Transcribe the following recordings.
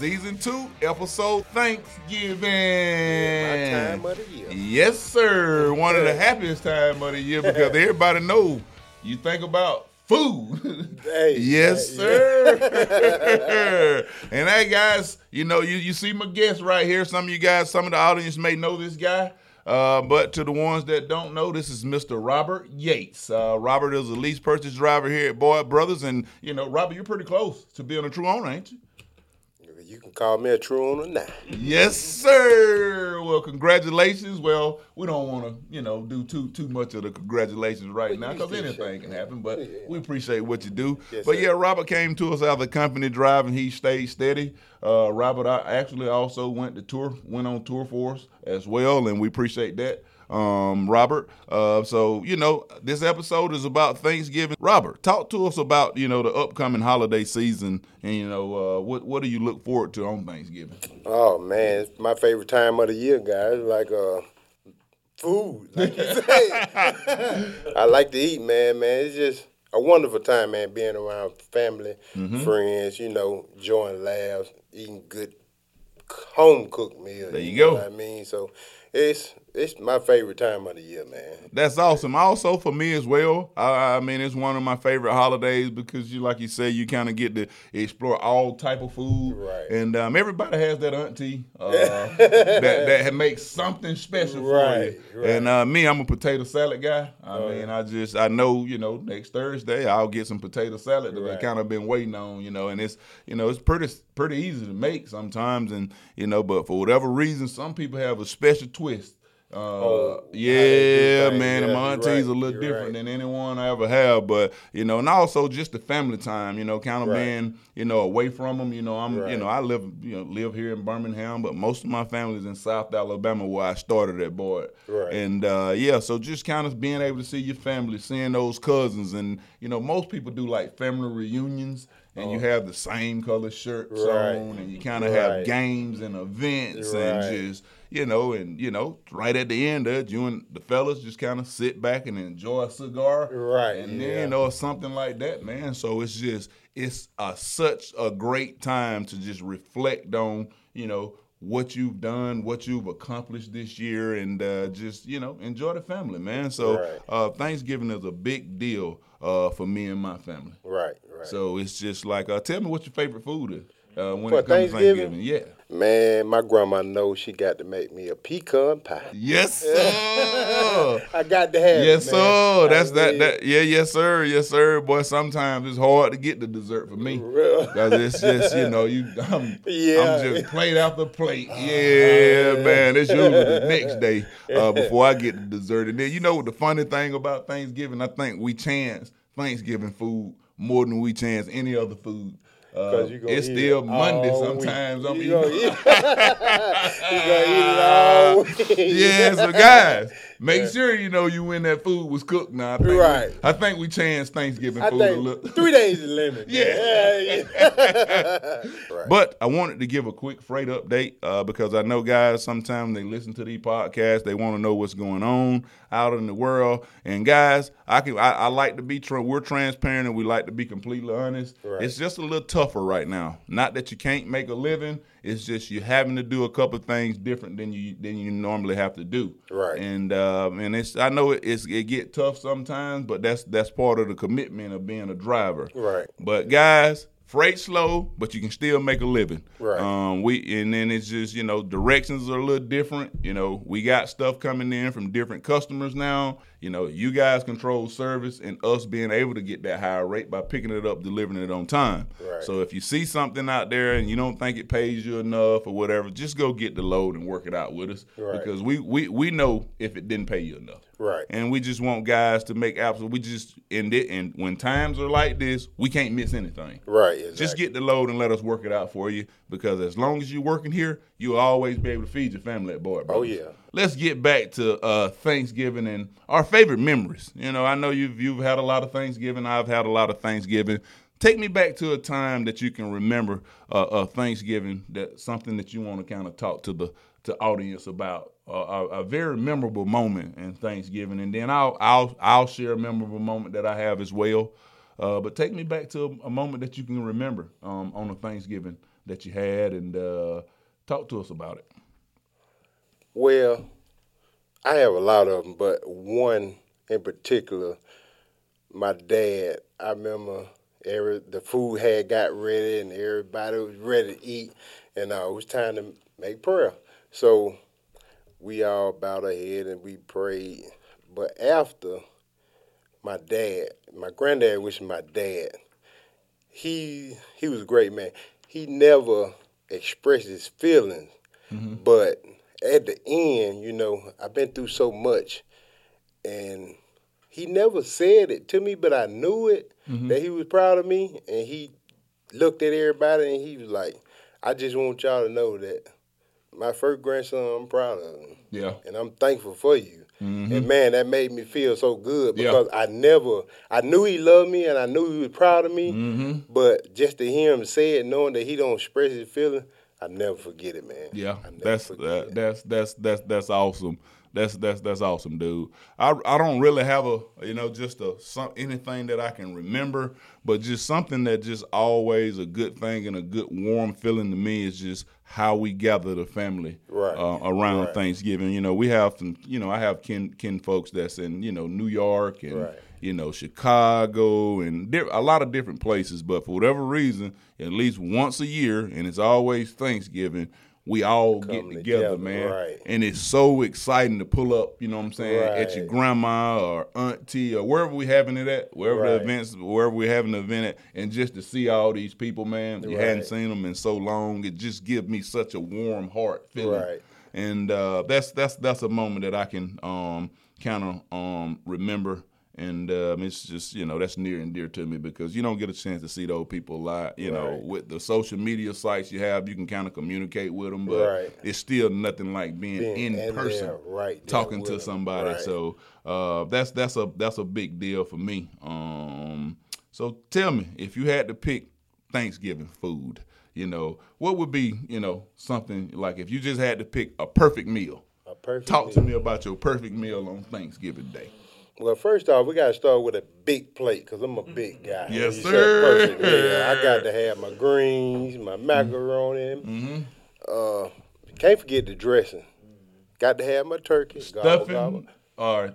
Season two, episode Thanksgiving. My time of the year. Yes, sir. One of the happiest time of the year because everybody know you think about food. Hey, yes, sir. and hey, guys, you know you you see my guest right here. Some of you guys, some of the audience may know this guy. Uh, but to the ones that don't know, this is Mr. Robert Yates. Uh, Robert is a lease purchase driver here at Boyd Brothers, and you know, Robert, you're pretty close to being a true owner, ain't you? You can call me a true owner now. Yes, sir. Well, congratulations. Well, we don't want to, you know, do too too much of the congratulations right now because anything can happen. But Yeah. we appreciate what you do. Yes, but sir. yeah, Robert came to us out of the company driving. He stayed steady. Uh, Robert, I actually also went to tour, went on tour for us as well, and we appreciate that. Um, Robert. Uh, so you know, this episode is about Thanksgiving. Robert, talk to us about you know the upcoming holiday season, and you know uh, what what do you look forward to on Thanksgiving? Oh man, it's my favorite time of the year, guys. Like uh, food, like you say. I like to eat, man. Man, it's just a wonderful time, man. Being around family, Mm-hmm. friends, you know, enjoying laughs, eating good home cooked meals. There you know go. what I mean, so it's it's my favorite time of the year, man. That's awesome. Also for me as well. I, I mean, it's one of my favorite holidays because you, like you say, you kind of get to explore all type of food. Right. And um, everybody has that auntie uh, that that makes something special for you. right. And uh, me, I'm a potato salad guy. I mean, I just I know you know next Thursday I'll get some potato salad that Right. I kind of been waiting on. You know, and it's you know it's pretty pretty easy to make sometimes, and you know, but for whatever reason, some people have a special twist. Uh, Oh, how they do yeah, man, and Yeah, my auntie's right, a little different right. than anyone I ever have, but you know, and also just the family time, you know, kind of being, you know, away from them. You know, I'm, you know, I live, you know, live here in Birmingham, but most of my family's in South Alabama where I started at Boyd. Right. And uh, yeah, so just kind of being able to see your family, seeing those cousins, and you know, most people do like family reunions. And you have the same color shirts Oh. Right. on, and you kind of have games and events, and just you know, and you know, right at the end of it, you and the fellas just kind of sit back and enjoy a cigar, Right, And yeah. then or something like that, man. So it's just it's a, such a great time to just reflect on, you know, what you've done, what you've accomplished this year, and uh, just you know, enjoy the family, man. So Right. uh, Thanksgiving is a big deal uh, for me and my family. Right, right. So it's just like, uh, tell me what your favorite food is uh, when For it comes to Thanksgiving? Thanksgiving. Yeah. Man, my grandma knows she got to make me a pecan pie. Yes, sir. I got to have yes, it, sir. That's I that. mean, That. Yeah, yes, sir. Yes, sir. Boy, sometimes it's hard to get the dessert for me Real. because it's just you know you. I'm, Yeah. I'm just plate after plate. Yeah, man. It's usually the next day uh, before I get the dessert, and then you know what the funny thing about Thanksgiving? I think we chance Thanksgiving food more than we chance any other food. Uh, it's still it Monday all week. sometimes. I'm You eating. eat, you gonna eat it all week. yeah, so guys, make sure you know you when that food was cooked. Now, I think Right. We, I think we changed Thanksgiving I food a little. three days is limit. Yeah. yeah. yeah. right. But I wanted to give a quick freight update uh, because I know guys sometimes they listen to these podcasts, they want to know what's going on out in the world. And guys, I can I, I like to be tra- we're transparent and we like to be completely honest. Right. It's just a little tougher right now. Not that you can't make a living, it's just you're having to do a couple things different than you than you normally have to do. Right. And um, and it's I know it, it's it get tough sometimes, but that's that's part of the commitment of being a driver. Right. But guys, freight slow, but you can still make a living. Right. Um, we and then it's just you know directions are a little different. You know we got stuff coming in from different customers now. You know you guys control service and us being able to get that higher rate by picking it up, delivering it on time. Right. So if you see something out there and you don't think it pays you enough or whatever, just go get the load and work it out with us Right. because we we we know if it didn't pay you enough. Right. And we just want guys to make absolute. We just end it, and when times are like this, we can't miss anything. Right. Exactly. Just get the load and let us work it out for you. Because as long as you're working here, you'll always be able to feed your family at Boyd. Oh, yeah. Let's get back to uh, Thanksgiving and our favorite memories. You know, I know you've you've had a lot of Thanksgiving. I've had a lot of Thanksgiving. Take me back to a time that you can remember uh, uh, Thanksgiving. That something that you want to kind of talk to the to audience about uh, a, a very memorable moment in Thanksgiving, and then I'll I'll I'll share a memorable moment that I have as well. Uh, but take me back to a, a moment that you can remember um, on a Thanksgiving that you had, and uh, talk to us about it. Well, I have a lot of them, but one in particular, my dad. I remember every the food had got ready and everybody was ready to eat, and uh, it was time to make prayer. So we all bowed our head and we prayed. But after my dad, my granddad, which is my dad, he he was a great man. He never expressed his feelings, mm-hmm. but at the end, you know, I've been through so much, and he never said it to me, but I knew it mm-hmm. that he was proud of me, and he looked at everybody and he was like, "I just want y'all to know that my first grandson, I'm proud of him, yeah, and I'm thankful for you." Mm-hmm. And man, that made me feel so good because yeah. I never, I knew he loved me and I knew he was proud of me, mm-hmm. but just to hear him say it, knowing that he don't express his feelings, I never forget it, man. Yeah, that's that, that's that's that's that's awesome. That's that's that's awesome, dude. I I don't really have a you know just a some anything that I can remember, but just something that just always a good thing and a good warm feeling to me is just how we gather the family right. uh, around right. Thanksgiving. You know, we have some. You know, I have kin kin folks that's in you know New York and. Right you know, Chicago and di- a lot of different places. But for whatever reason, at least once a year, and it's always Thanksgiving, we all Come get together, together man. Right. And it's so exciting to pull up, you know what I'm saying, right. at your grandma or auntie or wherever we're having it at, wherever right. the events, wherever we're having the event at, and just to see all these people, man. You hadn't seen them in so long. It just gives me such a warm heart feeling. Right. And uh, that's that's that's a moment that I can um, kind of um, remember and um, it's just you know that's near and dear to me because you don't get a chance to see those people a lot. You right. know, with the social media sites you have, you can kind of communicate with them, but right. it's still nothing like being, being in person, there, right, talking to somebody. Right. So uh, that's that's a that's a big deal for me. Um, so tell me, if you had to pick Thanksgiving food, you know, what would be you know something like if you just had to pick a perfect meal? A perfect. Talk meal. to me about your perfect meal on Thanksgiving Day. Well, first off, we got to start with a big plate because I'm a big guy. Yes, sir. Yeah, I got to have my greens, my macaroni. Mm-hmm. Uh, can't forget the dressing. Got to have my turkey. Stuffing or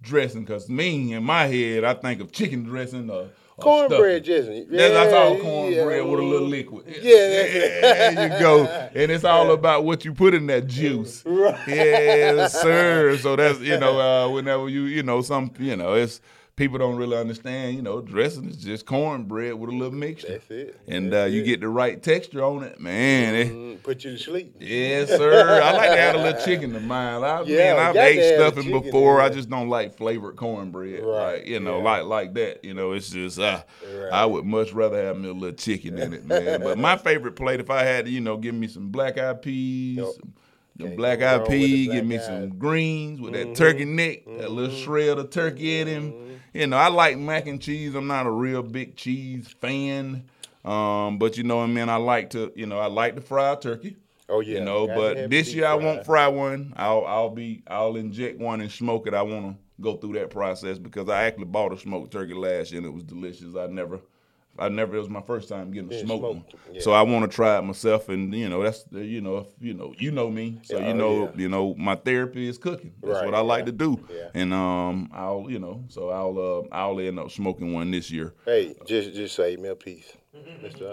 dressing because me, in my head, I think of chicken dressing or Cornbread dressing. Yeah, that's all cornbread yeah. with a little liquid. Yeah, yeah, there you go. And it's all about what you put in that juice. Right. Yes, sir. So that's you know, uh, whenever you you know some you know it's people don't really understand, you know, dressing is just cornbread with a little mixture. That's it. And That's uh, you it. get the right texture on it, man. Mm, put you to sleep. Yes, sir. I like to add a little chicken to mine. I Yeah, mean, I've ate stuffing before. I just don't like flavored cornbread. Right, Like, you know, yeah. like like that. You know, it's just uh, Right. I would much rather have me a little chicken in it, man. but my favorite plate, if I had to, you know, give me some black eyed peas. Yep. some- The black eyed wrong with the pea, give me some greens with that Mhm. turkey neck, that little shred of turkey in him. You know, I like mac and cheese. I'm not a real big cheese fan. Um, but you know I mean? I like to, you know, I like to fry turkey. Oh yeah. You know, but this year I won't fry one. I'll I'll be I'll inject one and smoke it. I want to go through that process because I actually bought a smoked turkey last year and it was delicious. I never I never it was my first time getting a Yeah, smoked smoked, yeah. So I want to try it myself and you know that's the, you know if, you know you know me. So Yeah, you oh, know yeah. you know my therapy is cooking. That's Right, what I like to do. And um I'll you know so I'll uh I'll end up smoking one this year. Hey, just just save me a piece.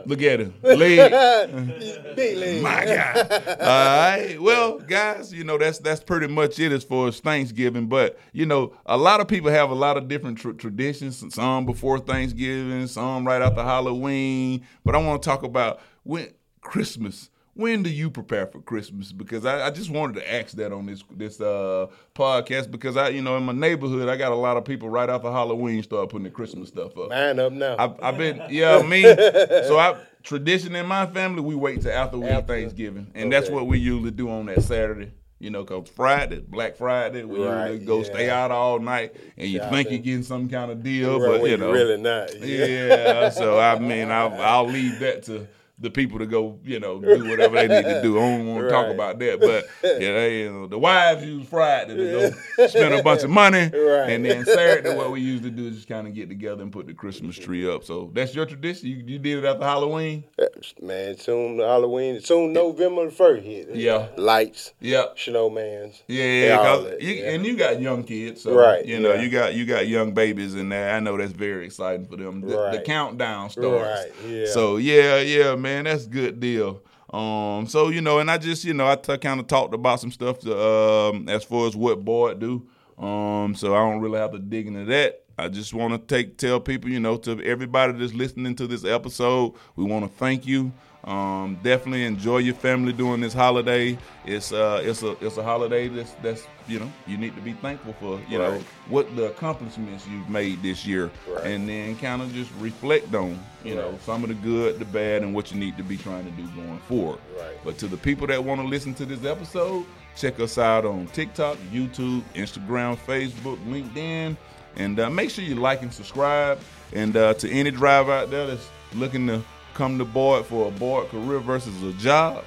Look at him. Leg. Big leg. My God. All right. Well, guys, you know that's that's pretty much it as far as Thanksgiving. But you know, a lot of people have a lot of different tr- traditions. Some before Thanksgiving, some right after Halloween. But I want to talk about when Christmas. When do you prepare for Christmas? Because I, I just wanted to ask that on this this uh, podcast because I, you know, in my neighborhood, I got a lot of people right after Halloween start putting the Christmas stuff up. Mine up now. I've, I've been, yeah, me. So I tradition in my family, we wait till after we After. Thanksgiving, and that's what we usually do on that Saturday. You know, cause Friday, Black Friday, we Right, go yeah. stay out all night, and you think you're getting some kind of deal, Right, but you know, really not. yeah. So I mean, I'll, I'll leave that to the people to go, you know, do whatever they need to do. I don't want to talk about that, but yeah, they, you know, the wives use Friday to go spend a bunch of money, Right. and then Saturday, what we usually do is just kind of get together and put the Christmas tree up. So that's your tradition. You, you did it after Halloween. Uh, man, soon Halloween, soon November the first hit. Yeah. Lights, Yeah. snowmans. Yeah, 'cause that, you, yeah. and you got young kids, so Right, you know yeah. you got you got young babies in there. I know that's very exciting for them. The, the countdown starts. Right, yeah. So yeah, yeah, man, that's a good deal. Um, so you know, and I just you know I t- kind of talked about some stuff to, um as far as what Boyd do. Um, so I don't really have to dig into that. I just want to take tell people, you know, to everybody that's listening to this episode, we want to thank you. Um, definitely enjoy your family during this holiday. It's uh, it's a it's a holiday that's that's you know you need to be thankful for. You know what the accomplishments you've made this year, Right. and then kind of just reflect on you know some of the good, the bad, and what you need to be trying to do going forward. Right. But to the people that want to listen to this episode, check us out on TikTok, YouTube, Instagram, Facebook, LinkedIn, and uh, make sure you like and subscribe. And uh, to any driver out there that's looking to come to Boyd for a Boyd career versus a job,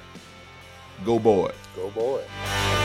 go Boyd. Go boy.